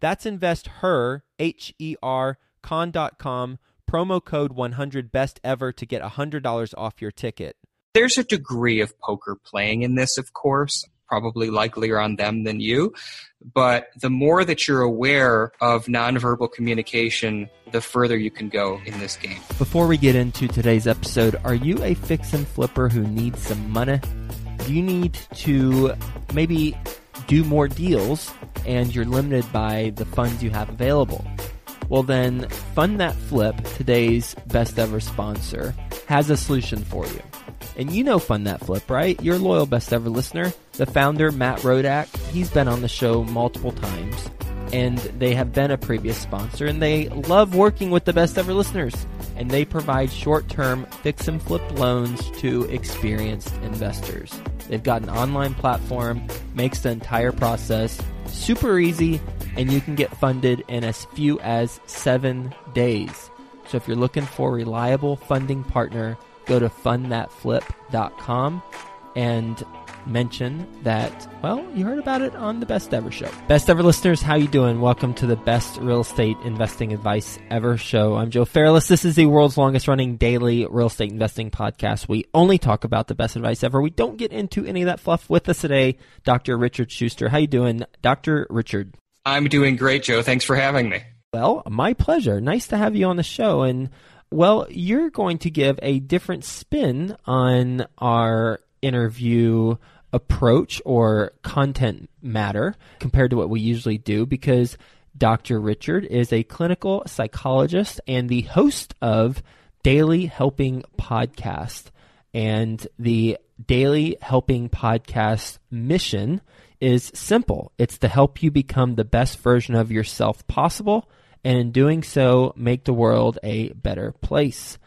That's investher, H E R, con.com promo code 100 best ever to get $100 off your ticket. There's a degree of poker playing in this, of course, probably likelier on them than you. But the more that you're aware of nonverbal communication, the further you can go in this game. Before we get into today's episode, are you a fix and flipper who needs some money? Do you need to maybe do more deals and you're limited by the funds you have available? Well, then, Fund That Flip, today's best ever sponsor, has a solution for you. And you know Fund That Flip, right? You're a loyal best ever listener. The founder, Matt Rodak, he's been on the show multiple times, and they have been a previous sponsor, and they love working with the best ever listeners. And they provide short term fix and flip loans to experienced investors. They've got an online platform, makes the entire process super easy and you can get funded in as few as seven days. So if you're looking for a reliable funding partner, go to fundthatflip.com and mention that well you heard about it on the best ever show. Best ever listeners how you doing? Welcome to the best real estate investing advice ever show. I'm joe fairless. This is the world's longest running daily real estate investing podcast. We only talk about the best advice ever. We don't get into any of that fluff with us today. Dr richard shuster. How you doing dr richard? I'm doing great, Joe. Thanks for having me. Well, my pleasure. Nice to have you on the show. And, well, you're going to give a different spin on our interview approach or content matter compared to what we usually do because Dr. Richard is a clinical psychologist and the host of Daily Helping Podcast. And the Daily Helping Podcast mission is simple. It's to help you become the best version of yourself possible, and in doing so, make the world a better place.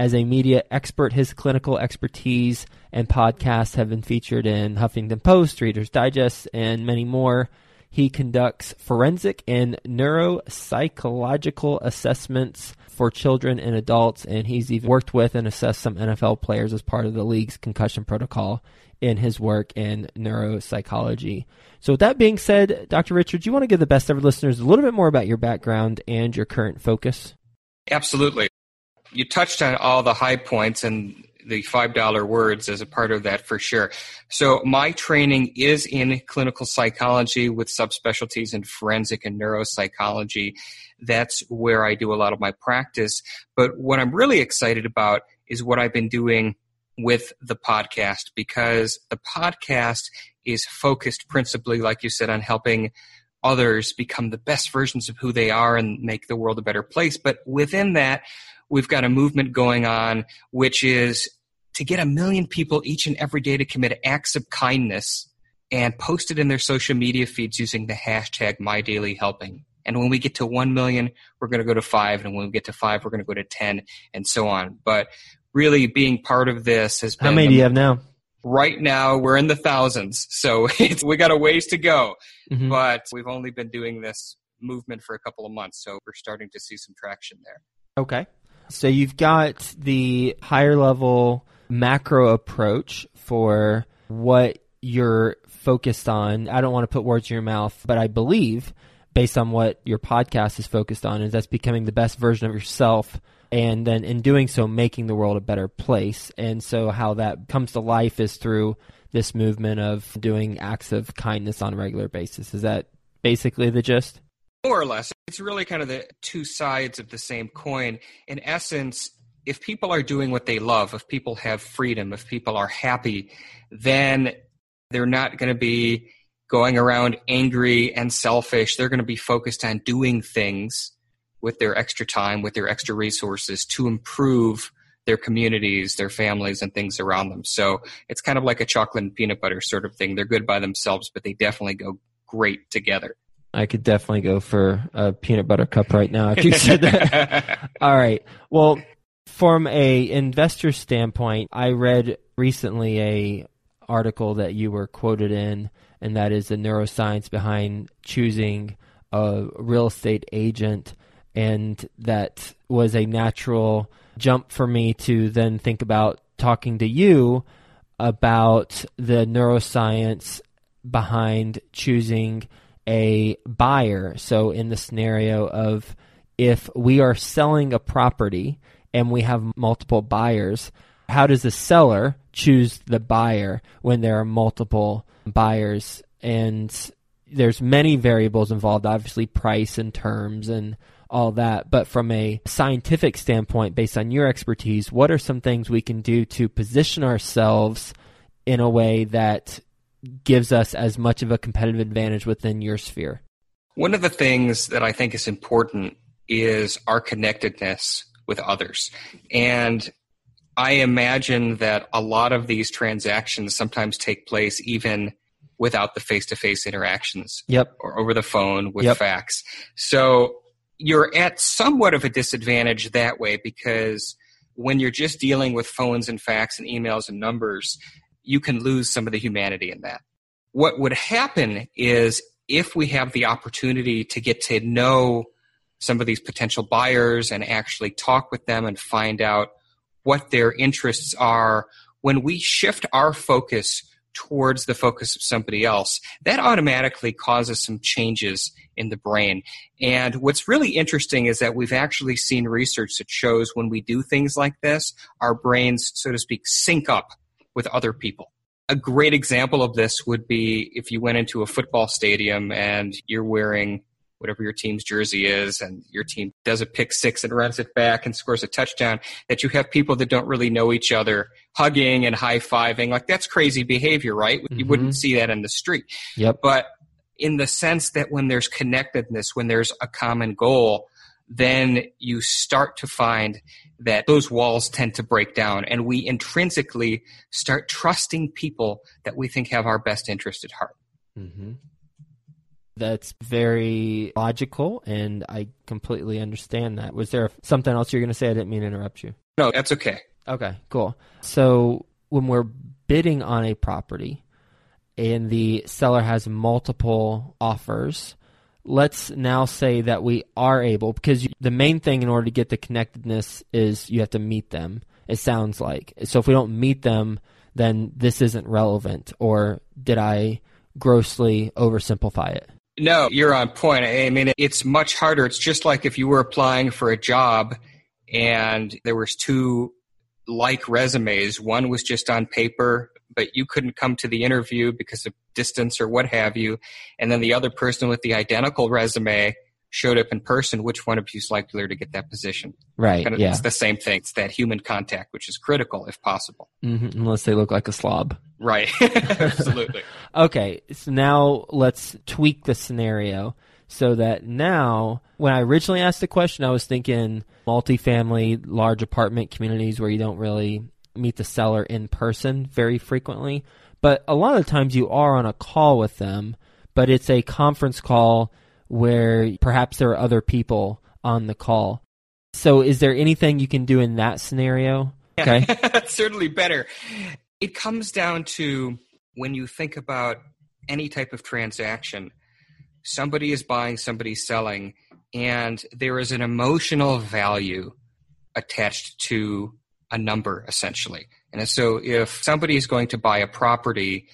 As a media expert, his clinical expertise and podcasts have been featured in Huffington Post, Reader's Digest, and many more. He conducts forensic and neuropsychological assessments for children and adults, and he's even worked with and assessed some NFL players as part of the league's concussion protocol in his work in neuropsychology. So, with that being said, Dr. Richard, you want to give the best ever listeners a little bit more about your background and your current focus? Absolutely. You touched on all the high points and the $5 words as a part of that for sure. So, my training is in clinical psychology with subspecialties in forensic and neuropsychology. That's where I do a lot of my practice. But what I'm really excited about is what I've been doing with the podcast because the podcast is focused principally, like you said, on helping others become the best versions of who they are and make the world a better place. But within that, we've got a movement going on, which is to get a million people each and every day to commit acts of kindness and post it in their social media feeds using the hashtag MyDailyHelping. And when we get to 1 million, we're going to go to 5. And when we get to 5, we're going to go to 10 and so on. But really being part of this has been. How many do you have now? Right now, we're in the thousands, so we got a ways to go. Mm-hmm. But we've only been doing this movement for a couple of months, so we're starting to see some traction there. Okay. So you've got the higher level macro approach for what you're focused on. I don't want to put words in your mouth, but I believe based on what your podcast is focused on is that's becoming the best version of yourself and then in doing so making the world a better place. And so how that comes to life is through this movement of doing acts of kindness on a regular basis. Is that basically the gist More or less. It's really kind of the two sides of the same coin. In essence, if people are doing what they love, if people have freedom, if people are happy, then they're not going to be going around angry and selfish. They're going to be focused on doing things with their extra time, with their extra resources to improve their communities, their families, and things around them. So it's kind of like a chocolate and peanut butter sort of thing. They're good by themselves, but they definitely go great together. I could definitely go for a peanut butter cup right now if you said that. All right. Well, from a investor standpoint, I read recently a article that you were quoted in, and that is the neuroscience behind choosing a real estate agent, and that was a natural jump for me to then think about talking to you about the neuroscience behind choosing a buyer. So, in the scenario of if we are selling a property and we have multiple buyers, how does the seller choose the buyer when there are multiple buyers? And there's many variables involved, obviously price and terms and all that. But from a scientific standpoint, based on your expertise, what are some things we can do to position ourselves in a way that gives us as much of a competitive advantage within your sphere? One of the things that I think is important is our connectedness with others. And I imagine that a lot of these transactions sometimes take place even without the face to face interactions. Yep. Or over the phone with Yep. fax. So you're at somewhat of a disadvantage that way because when you're just dealing with phones and fax and emails and numbers, you can lose some of the humanity in that. What would happen is if we have the opportunity to get to know some of these potential buyers and actually talk with them and find out what their interests are, when we shift our focus towards the focus of somebody else, that automatically causes some changes in the brain. And what's really interesting is that we've actually seen research that shows when we do things like this, our brains, so to speak, sync up with other people. A great example of this would be if you went into a football stadium and you're wearing whatever your team's jersey is and your team does a pick six and runs it back and scores a touchdown that you have people that don't really know each other hugging and high-fiving like that's crazy behavior right you Mhm. wouldn't see that in the street Yep. but in the sense that when there's connectedness when there's a common goal then you start to find that those walls tend to break down and we intrinsically start trusting people that we think have our best interest at heart Mm-hmm. That's very logical, and I completely understand that. Was there something else you're going to say? I didn't mean to interrupt you. no that's okay Okay, cool. So when we're bidding on a property and the seller has multiple offers, let's now say that we are able, because the main thing in order to get the connectedness is you have to meet them, it sounds like. So if we don't meet them, then this isn't relevant. Or did I grossly oversimplify it? No, you're on point. I mean, it's much harder. It's just like if you were applying for a job and there was two like resumes. One was just on paper, but you couldn't come to the interview because of distance or what have you. And then the other person with the identical resume showed up in person. Which one of you is likelier to get that position? Right, Kind of, yeah. It's the same thing. It's that human contact, which is critical if possible. hmm unless they look like a slob. Right. Absolutely. Okay, so now let's tweak the scenario so that now, when I originally asked the question, I was thinking multifamily, large apartment communities where you don't really meet the seller in person very frequently. But a lot of times you are on a call with them, but it's a conference call where perhaps there are other people on the call. So, is there anything you can do in that scenario? Okay. That's certainly better. It comes down to when you think about any type of transaction, somebody is buying, somebody's selling, and there is an emotional value attached to a number essentially. And so if somebody is going to buy a property,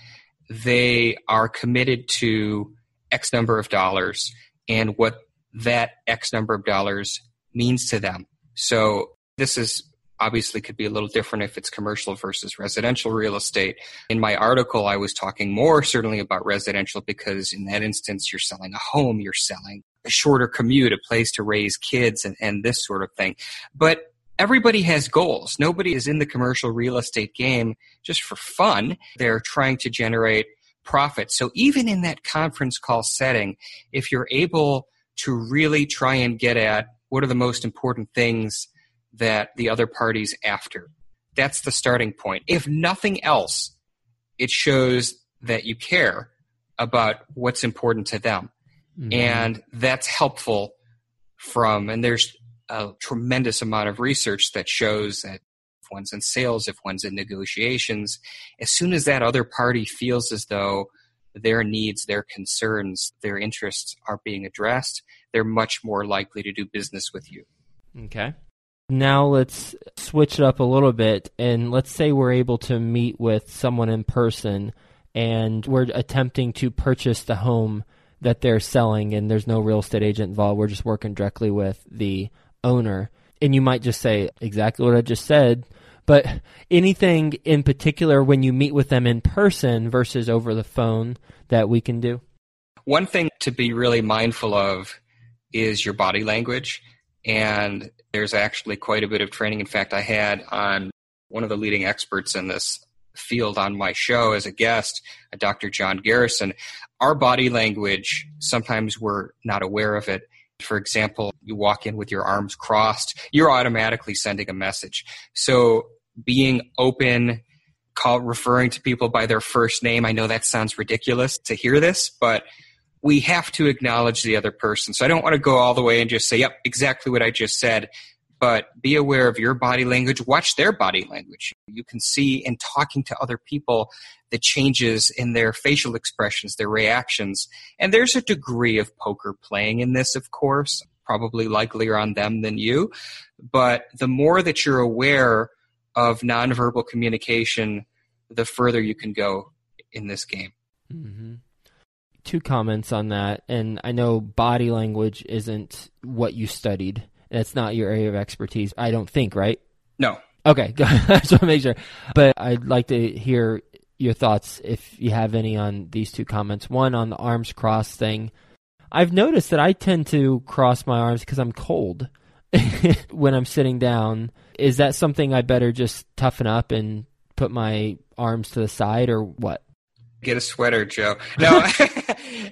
they are committed to X number of dollars and what that X number of dollars means to them. So this is obviously could be a little different if it's commercial versus residential real estate. In my article, I was talking more certainly about residential because in that instance, you're selling a home, you're selling a shorter commute, a place to raise kids, and, and this sort of thing. But everybody has goals. Nobody is in the commercial real estate game just for fun. They're trying to generate profit. So even in that conference call setting, if you're able to really try and get at what are the most important things that the other party's after, that's the starting point. If nothing else, it shows that you care about what's important to them. Mm-hmm. And that's helpful from, and there's a tremendous amount of research that shows that if one's in sales, if one's in negotiations, as soon as that other party feels as though their needs, their concerns, their interests are being addressed, they're much more likely to do business with you. Okay. Now let's switch it up a little bit and let's say we're able to meet with someone in person and we're attempting to purchase the home that they're selling and there's no real estate agent involved. We're just working directly with the owner. And you might just say exactly what I just said, but anything in particular when you meet with them in person versus over the phone that we can do? One thing to be really mindful of is your body language. And there's actually quite a bit of training. In fact, I had on one of the leading experts in this field on my show as a guest, Dr. John Garrison. Our body language, sometimes we're not aware of it. For example, you walk in with your arms crossed, you're automatically sending a message. So being open, call, referring to people by their first name, I know that sounds ridiculous to hear this, but we have to acknowledge the other person. So I don't want to go all the way and just say, yep, exactly what I just said. But be aware of your body language. Watch their body language. You can see in talking to other people the changes in their facial expressions, their reactions. And there's a degree of poker playing in this, of course, probably likelier on them than you. But the more that you're aware of nonverbal communication, the further you can go in this game. Mm-hmm two comments on that, and I know body language isn't what you studied. That's not your area of expertise. I don't think, right? No. Okay, I just want to make sure. But I'd like to hear your thoughts, if you have any, on these two comments. One on the arms cross thing. I've noticed that I tend to cross my arms because I'm cold when I'm sitting down. Is that something I better just toughen up and put my arms to the side, or what? Get a sweater, Joe. No,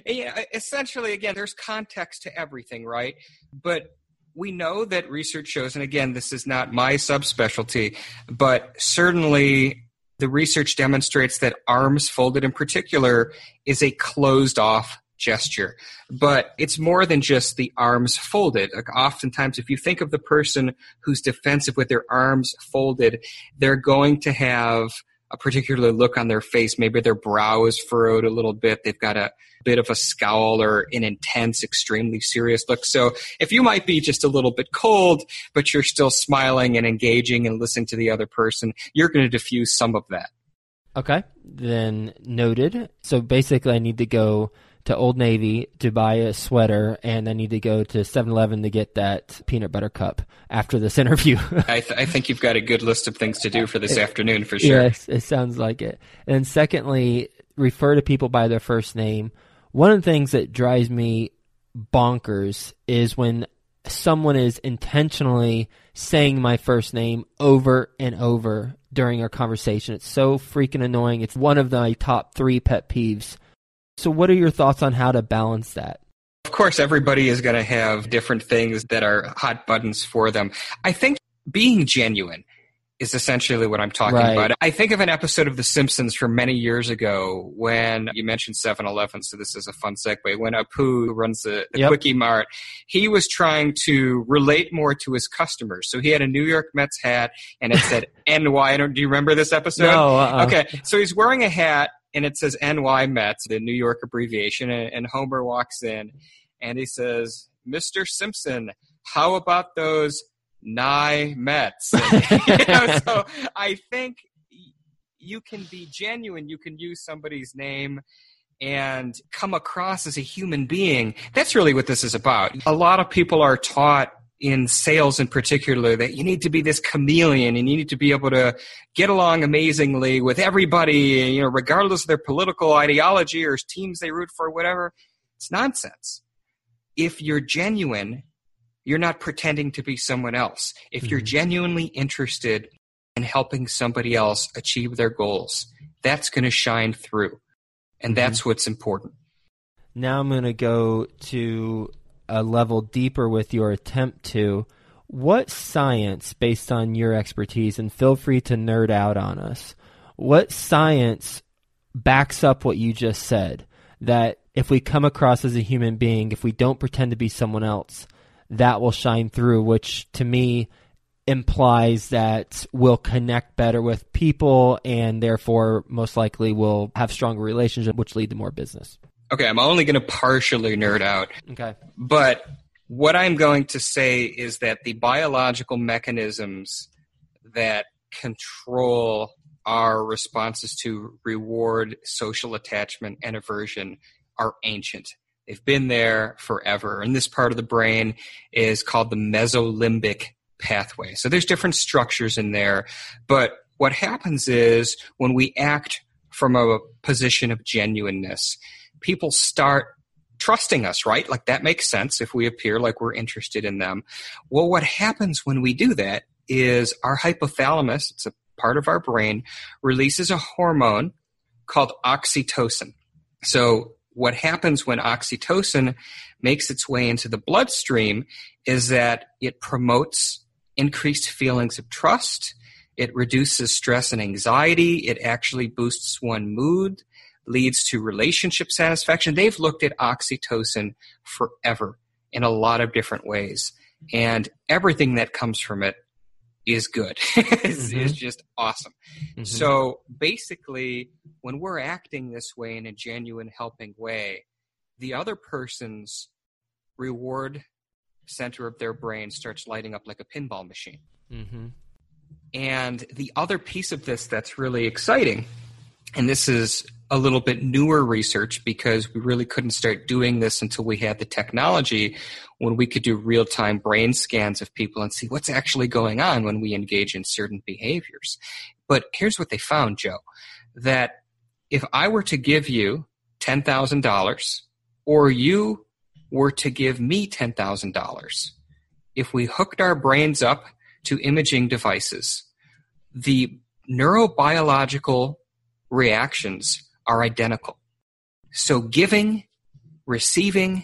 yeah, essentially, again, there's context to everything, right? But we know that research shows, and again, this is not my subspecialty, but certainly the research demonstrates that arms folded in particular is a closed off gesture. But it's more than just the arms folded. Like oftentimes, if you think of the person who's defensive with their arms folded, they're going to have a particular look on their face. Maybe their brow is furrowed a little bit. They've got a bit of a scowl or an intense, extremely serious look. So if you might be just a little bit cold, but you're still smiling and engaging and listening to the other person, you're going to diffuse some of that. Okay, then noted. So basically, I need to go to Old Navy to buy a sweater, and I need to go to 7 Eleven to get that peanut butter cup after this interview. I, th- I, think you've got a good list of things to do for this afternoon for sure. Yes, it sounds like it. And secondly, refer to people by their first name. One of the things that drives me bonkers is when someone is intentionally saying my first name over and over during our conversation. It's so freaking annoying. It's one of my top three pet peeves so, what are your thoughts on how to balance that? Of course, everybody is going to have different things that are hot buttons for them. I think being genuine is essentially what I'm talking right. about. I think of an episode of The Simpsons from many years ago when you mentioned 7 Eleven, so this is a fun segue. When Apu runs the, the yep. Kwik-E-Mart, he was trying to relate more to his customers. So he had a New York Mets hat and it said NY. Do you remember this episode? No. Uh-uh. Okay. So he's wearing a hat and it says NY Mets, the New York abbreviation. And, and Homer walks in and he says, Mr. Simpson, how about those Nye Mets? And, you know, so I think you can be genuine. You can use somebody's name and come across as a human being. That's really what this is about. A lot of people are taught in sales in particular that you need to be this chameleon and you need to be able to get along amazingly with everybody, you know, regardless of their political ideology or teams they root for, whatever. It's nonsense. if you're genuine, you're not pretending to be someone else. If mm-hmm. you're genuinely interested in helping somebody else achieve their goals, that's going to shine through. And mm-hmm. that's what's important. Now I'm going to go to a level deeper with your attempt to. What science, based on your expertise, and feel free to nerd out on us, what science backs up what you just said? That if we come across as a human being, if we don't pretend to be someone else, that will shine through, which to me implies that we'll connect better with people and therefore most likely will have stronger relationships, which lead to more business. Okay, I'm only going to partially nerd out. Okay. But what I'm going to say is that the biological mechanisms that control our responses to reward, social attachment, and aversion are ancient. They've been there forever. And this part of the brain is called the mesolimbic pathway. So there's different structures in there. But what happens is when we act from a position of genuineness, people start trusting us, right? Like that makes sense if we appear like we're interested in them. Well, what happens when we do that is our hypothalamus, it's a part of our brain, releases a hormone called oxytocin. So what happens when oxytocin makes its way into the bloodstream is that it promotes increased feelings of trust. It reduces stress and anxiety. It actually boosts one mood, leads to relationship satisfaction. They've looked at oxytocin forever in a lot of different ways. And everything that comes from it is good. is, mm-hmm. is just awesome. Mm-hmm. So basically, when we're acting this way in a genuine, helping way, the other person's reward center of their brain starts lighting up like a pinball machine. Mm-hmm. And the other piece of this that's really exciting, and this is a little bit newer research because we really couldn't start doing this until we had the technology when we could do real time brain scans of people and see what's actually going on when we engage in certain behaviors. But here's what they found, Joe that if I were to give you $10,000 or you were to give me $10,000, if we hooked our brains up to imaging devices, the neurobiological reactions are identical. So giving, receiving,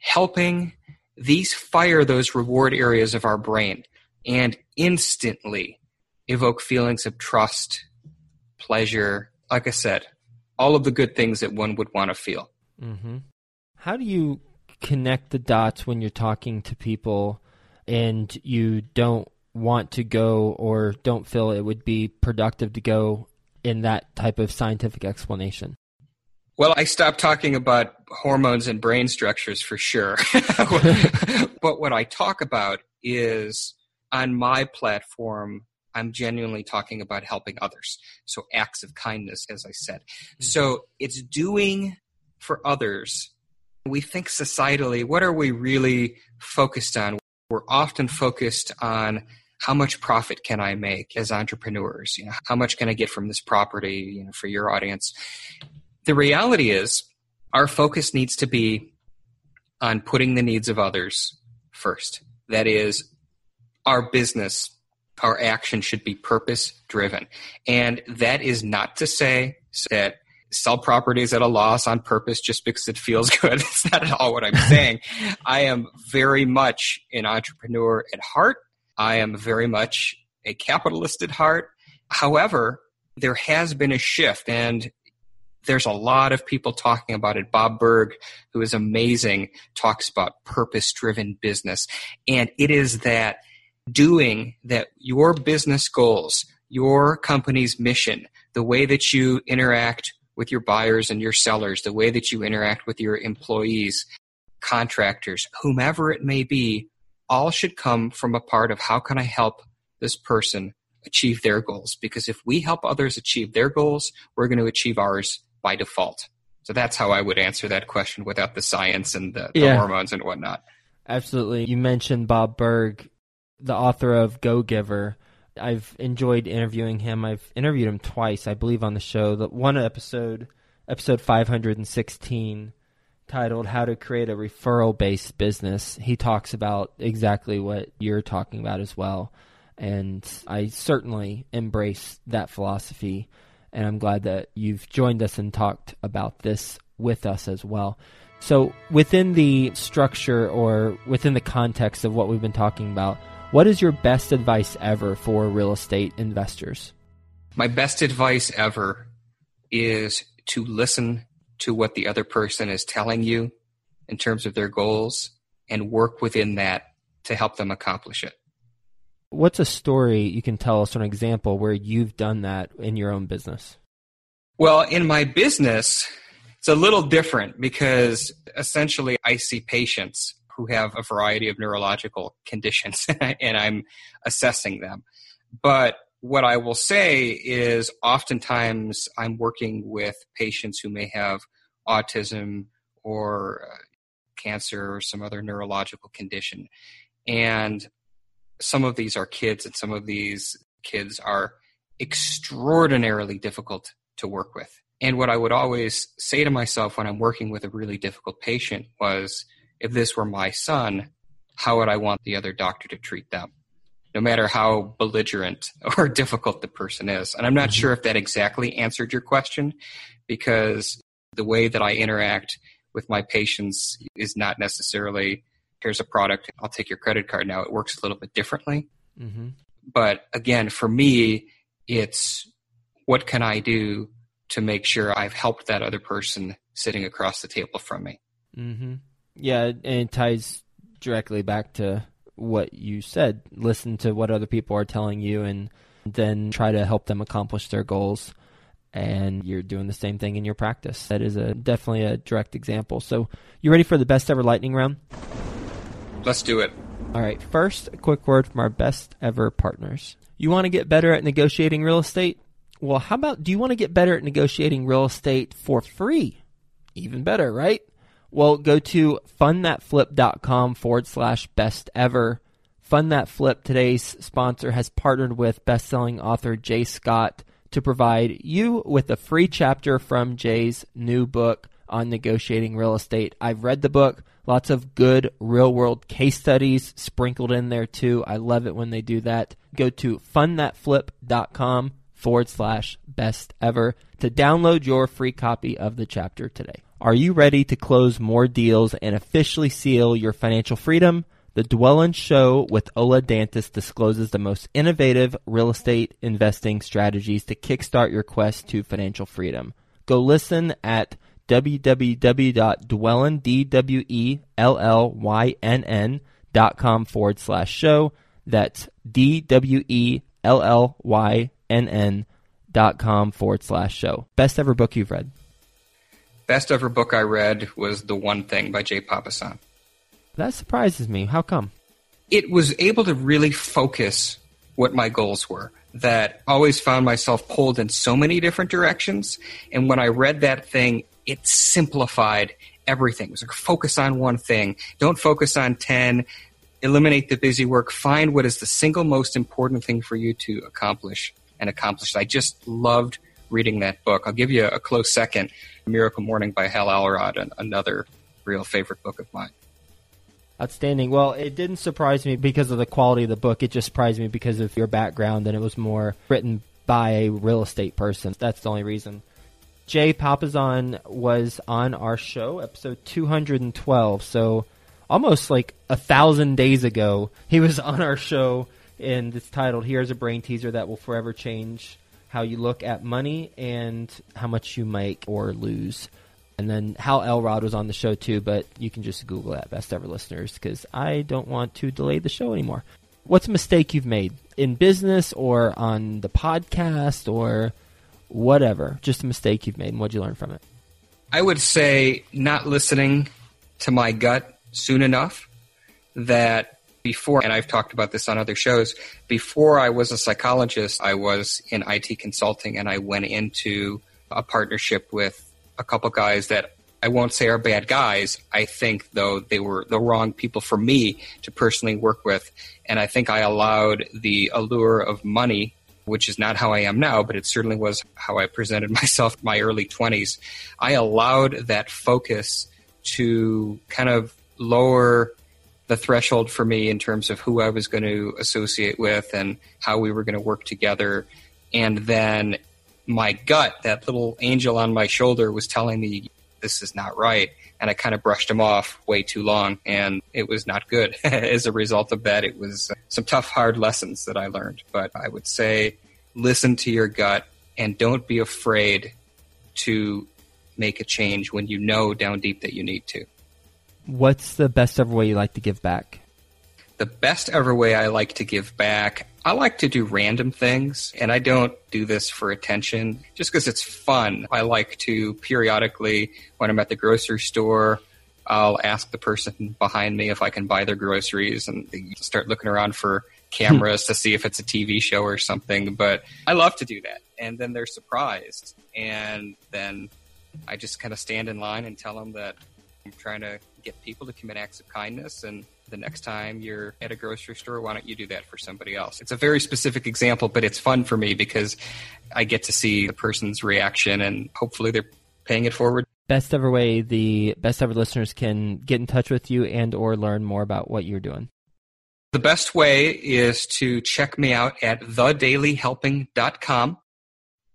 helping, these fire those reward areas of our brain and instantly evoke feelings of trust, pleasure, like I said, all of the good things that one would want to feel. Mm-hmm. How do you connect the dots when you're talking to people and you don't want to go or don't feel it would be productive to go in that type of scientific explanation? Well, I stopped talking about hormones and brain structures for sure. but what I talk about is on my platform, I'm genuinely talking about helping others. So acts of kindness, as I said. Mm-hmm. So it's doing for others. We think societally, what are we really focused on? We're often focused on how much profit can I make as entrepreneurs? You know, how much can I get from this property, you know, for your audience? The reality is our focus needs to be on putting the needs of others first. That is our business, our action should be purpose driven. And that is not to say that sell properties at a loss on purpose just because it feels good. It's not at all what I'm saying. I am very much an entrepreneur at heart. I am very much a capitalist at heart. However, there has been a shift, and there's a lot of people talking about it. Bob Burg, who is amazing, talks about purpose driven business. And it is that doing that your business goals, your company's mission, the way that you interact with your buyers and your sellers, the way that you interact with your employees, contractors, whomever it may be, all should come from a part of how can I help this person achieve their goals? Because if we help others achieve their goals, we're going to achieve ours by default. So that's how I would answer that question without the science and the, the yeah. hormones and whatnot. Absolutely. You mentioned Bob Burg, the author of Go Giver. I've enjoyed interviewing him. I've interviewed him twice, I believe, on the show. The one episode, episode 516, titled How to Create a Referral Based Business. He talks about exactly what you're talking about as well. And I certainly embrace that philosophy. And I'm glad that you've joined us and talked about this with us as well. So, within the structure or within the context of what we've been talking about, what is your best advice ever for real estate investors? My best advice ever is to listen to what the other person is telling you in terms of their goals and work within that to help them accomplish it. What's a story you can tell us, or an example where you've done that in your own business? Well, in my business, it's a little different because essentially I see patients who have a variety of neurological conditions and I'm assessing them. But what I will say is oftentimes I'm working with patients who may have autism or uh, cancer or some other neurological condition. And some of these are kids, and some of these kids are extraordinarily difficult to work with. And what I would always say to myself when I'm working with a really difficult patient was if this were my son, how would I want the other doctor to treat them? No matter how belligerent or difficult the person is. And I'm not mm-hmm. sure if that exactly answered your question because the way that I interact with my patients is not necessarily here's a product, I'll take your credit card now. It works a little bit differently. Mm-hmm. But again, for me, it's what can I do to make sure I've helped that other person sitting across the table from me? Mm-hmm. Yeah, and it ties directly back to what you said. Listen to what other people are telling you and then try to help them accomplish their goals. And you're doing the same thing in your practice. That is a definitely a direct example. So, you ready for the best ever lightning round? Let's do it. All right. First, a quick word from our best ever partners. You want to get better at negotiating real estate? Well, how about do you want to get better at negotiating real estate for free? Even better, right? Well, go to fundthatflip.com forward slash best ever. Fund That Flip, today's sponsor, has partnered with best-selling author Jay Scott to provide you with a free chapter from Jay's new book on negotiating real estate. I've read the book, lots of good real-world case studies sprinkled in there too. I love it when they do that. Go to fundthatflip.com forward slash best ever to download your free copy of the chapter today. Are you ready to close more deals and officially seal your financial freedom? The Dwellynn Show with Ola Dantis discloses the most innovative real estate investing strategies to kickstart your quest to financial freedom. Go listen at www.dwellynn, D-W-E-L-L-Y-N-N dot com forward slash show. That's D-W-E-L-L-Y-N-N dot com forward slash show. Best ever book you've read. Best ever book I read was The One Thing by Jay Papasan. That surprises me. How come? It was able to really focus what my goals were. That always found myself pulled in so many different directions. And when I read that thing, it simplified everything. It was like focus on one thing. Don't focus on 10. Eliminate the busy work. Find what is the single most important thing for you to accomplish and accomplish. I just loved reading that book. I'll give you a close second. Miracle Morning by Hal Elrod, and another real favorite book of mine. Outstanding. Well, it didn't surprise me because of the quality of the book. It just surprised me because of your background and it was more written by a real estate person. That's the only reason. Jay Papasan was on our show, episode 212. So almost like a thousand days ago, he was on our show, and it's titled "Here's a Brain Teaser That Will Forever Change how you look at money and how much you make or lose. And then Hal Elrod was on the show too, but you can just Google that, best ever listeners, because I don't want to delay the show anymore. What's a mistake you've made in business or on the podcast or whatever? Just a mistake you've made, and what'd you learn from it? I would say not listening to my gut soon enough that before, and I've talked about this on other shows, before I was a psychologist, I was in IT consulting and I went into a partnership with a couple guys that I won't say are bad guys. I think, though, they were the wrong people for me to personally work with. And I think I allowed the allure of money, which is not how I am now, but it certainly was how I presented myself in my early 20s. I allowed that focus to kind of lower the threshold for me in terms of who I was going to associate with and how we were going to work together. And then my gut, that little angel on my shoulder, was telling me this is not right. And I kind of brushed him off way too long, and it was not good. As a result of that, it was some tough, hard lessons that I learned. But I would say listen to your gut and don't be afraid to make a change when you know down deep that you need to. What's the best ever way you like to give back? The best ever way I like to give back, I like to do random things, and I don't do this for attention just because it's fun. I like to periodically, when I'm at the grocery store, I'll ask the person behind me if I can buy their groceries and start looking around for cameras to see if it's a TV show or something. But I love to do that. And then they're surprised. And then I just kind of stand in line and tell them that I'm trying to get people to commit acts of kindness. And the next time you're at a grocery store, why don't you do that for somebody else? It's a very specific example, but it's fun for me because I get to see the person's reaction and hopefully they're paying it forward. Best ever way the best ever listeners can get in touch with you and or learn more about what you're doing. The best way is to check me out at thedailyhelping.com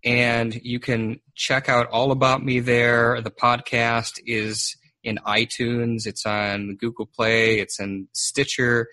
and you can check out all about me there. The podcast is in iTunes, it's on Google Play, it's in Stitcher,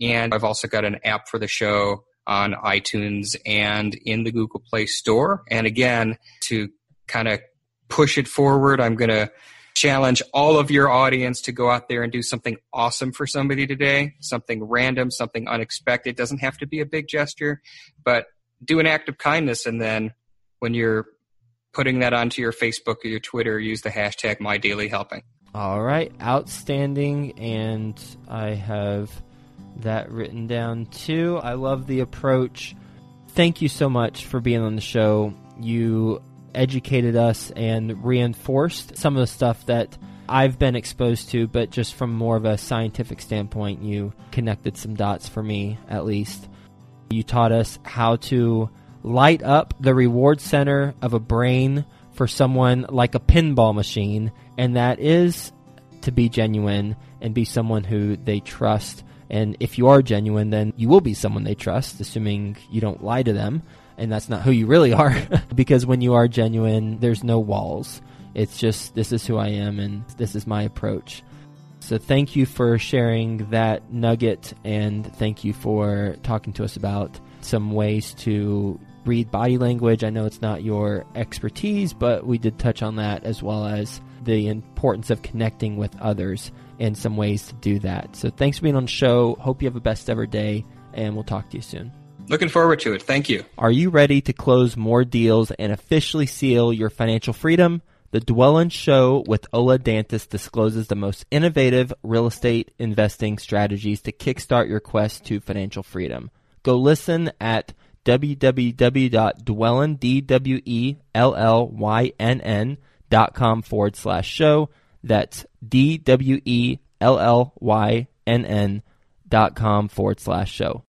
and I've also got an app for the show on iTunes and in the Google Play Store. And again, to kind of push it forward, I'm going to challenge all of your audience to go out there and do something awesome for somebody today, something random, something unexpected. It doesn't have to be a big gesture, but do an act of kindness and then when you're putting that onto your Facebook or your Twitter, use the hashtag MyDailyHelping. All right, outstanding, and I have that written down too. I love the approach. Thank you so much for being on the show. You educated us and reinforced some of the stuff that I've been exposed to, but just from more of a scientific standpoint, you connected some dots for me at least. You taught us how to light up the reward center of a brain for someone like a pinball machine, and that is to be genuine and be someone who they trust. And if you are genuine, then you will be someone they trust, assuming you don't lie to them. And that's not who you really are. because when you are genuine, there's no walls. It's just, this is who I am and this is my approach. So thank you for sharing that nugget and thank you for talking to us about some ways to read body language. I know it's not your expertise, but we did touch on that as well as the importance of connecting with others and some ways to do that. So thanks for being on the show. Hope you have a best ever day, and we'll talk to you soon. Looking forward to it. Thank you. Are you ready to close more deals and officially seal your financial freedom? The Dwellynn Show with Ola Dantis discloses the most innovative real estate investing strategies to kickstart your quest to financial freedom. Go listen at www.dwellynn, D-W-E-L-L-Y-N-N dot com forward slash show. That's D-W-E-L-L-Y-N-N dot com forward slash show.